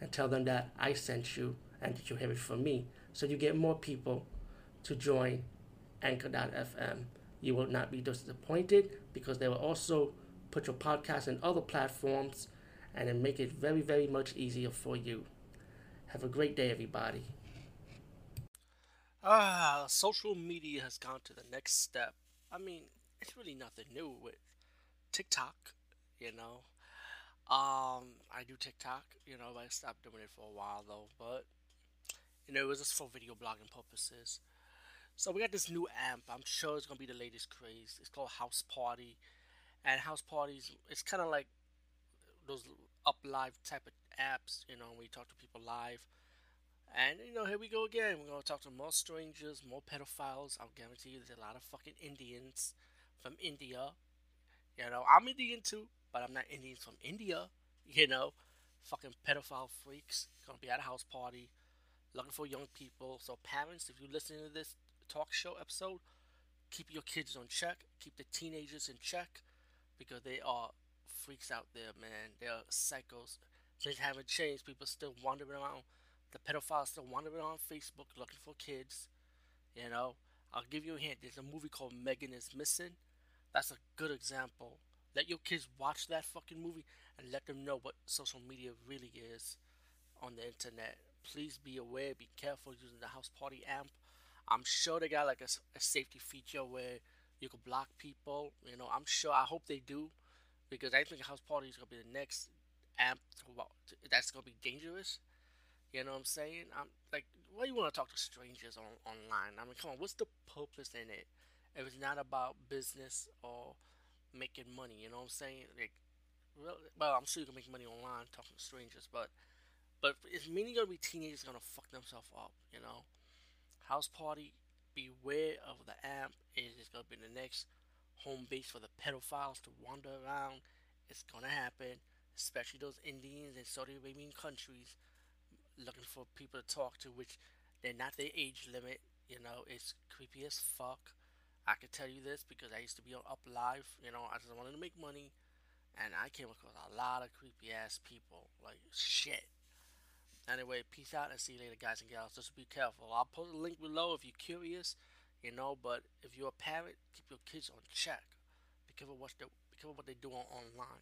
and tell them that I sent you and that you have it from me. So you get more people to join Anchor.fm. You will not be disappointed because they will also put your podcast in other platforms and then make it very, very much easier for you. Have a great day, everybody. Ah, social media has gone to the next step. I mean, it's really nothing new with TikTok, you know. Um, I do TikTok, you know, I stopped doing it for a while though, but you know, it was just for video blogging purposes. So we got this new amp. I'm sure it's gonna be the latest craze. It's called House Party, and House Parties. It's kind of like those up live type of apps, you know, when you talk to people live. And you know, here we go again. We're gonna talk to more strangers, more pedophiles. I'll guarantee you, there's a lot of fucking Indians from India. You know, I'm Indian too but I'm not Indian from India, you know. Fucking pedophile freaks gonna be at a house party looking for young people. So parents, if you're listening to this talk show episode, keep your kids on check, keep the teenagers in check, because they are freaks out there, man. They're psychos. Things haven't changed. People still wandering around. The pedophiles still wandering around Facebook looking for kids. You know, I'll give you a hint. There's a movie called Megan is Missing. That's a good example let your kids watch that fucking movie and let them know what social media really is on the internet. Please be aware, be careful using the house party amp. I'm sure they got like a, a safety feature where you can block people. You know, I'm sure. I hope they do because I think house party is gonna be the next amp that's gonna be dangerous. You know what I'm saying? I'm like, why you want to talk to strangers on online? I mean, come on, what's the purpose in it? If it's not about business or making money. You know what I'm saying? Like, well, I'm sure you can make money online talking to strangers, but but it's mainly gonna be teenagers gonna fuck themselves up. You know, house party. Beware of the amp. It is gonna be the next home base for the pedophiles to wander around. It's gonna happen, especially those Indians and Saudi Arabian countries looking for people to talk to, which they're not their age limit. You know, it's creepy as fuck. I can tell you this because I used to be on Up Live. You know, I just wanted to make money, and I came across a lot of creepy ass people. Like shit. Anyway, peace out and see you later, guys and gals. Just be careful. I'll put a link below if you're curious. You know, but if you're a parent, keep your kids on check. Be careful what they be careful what they do on online.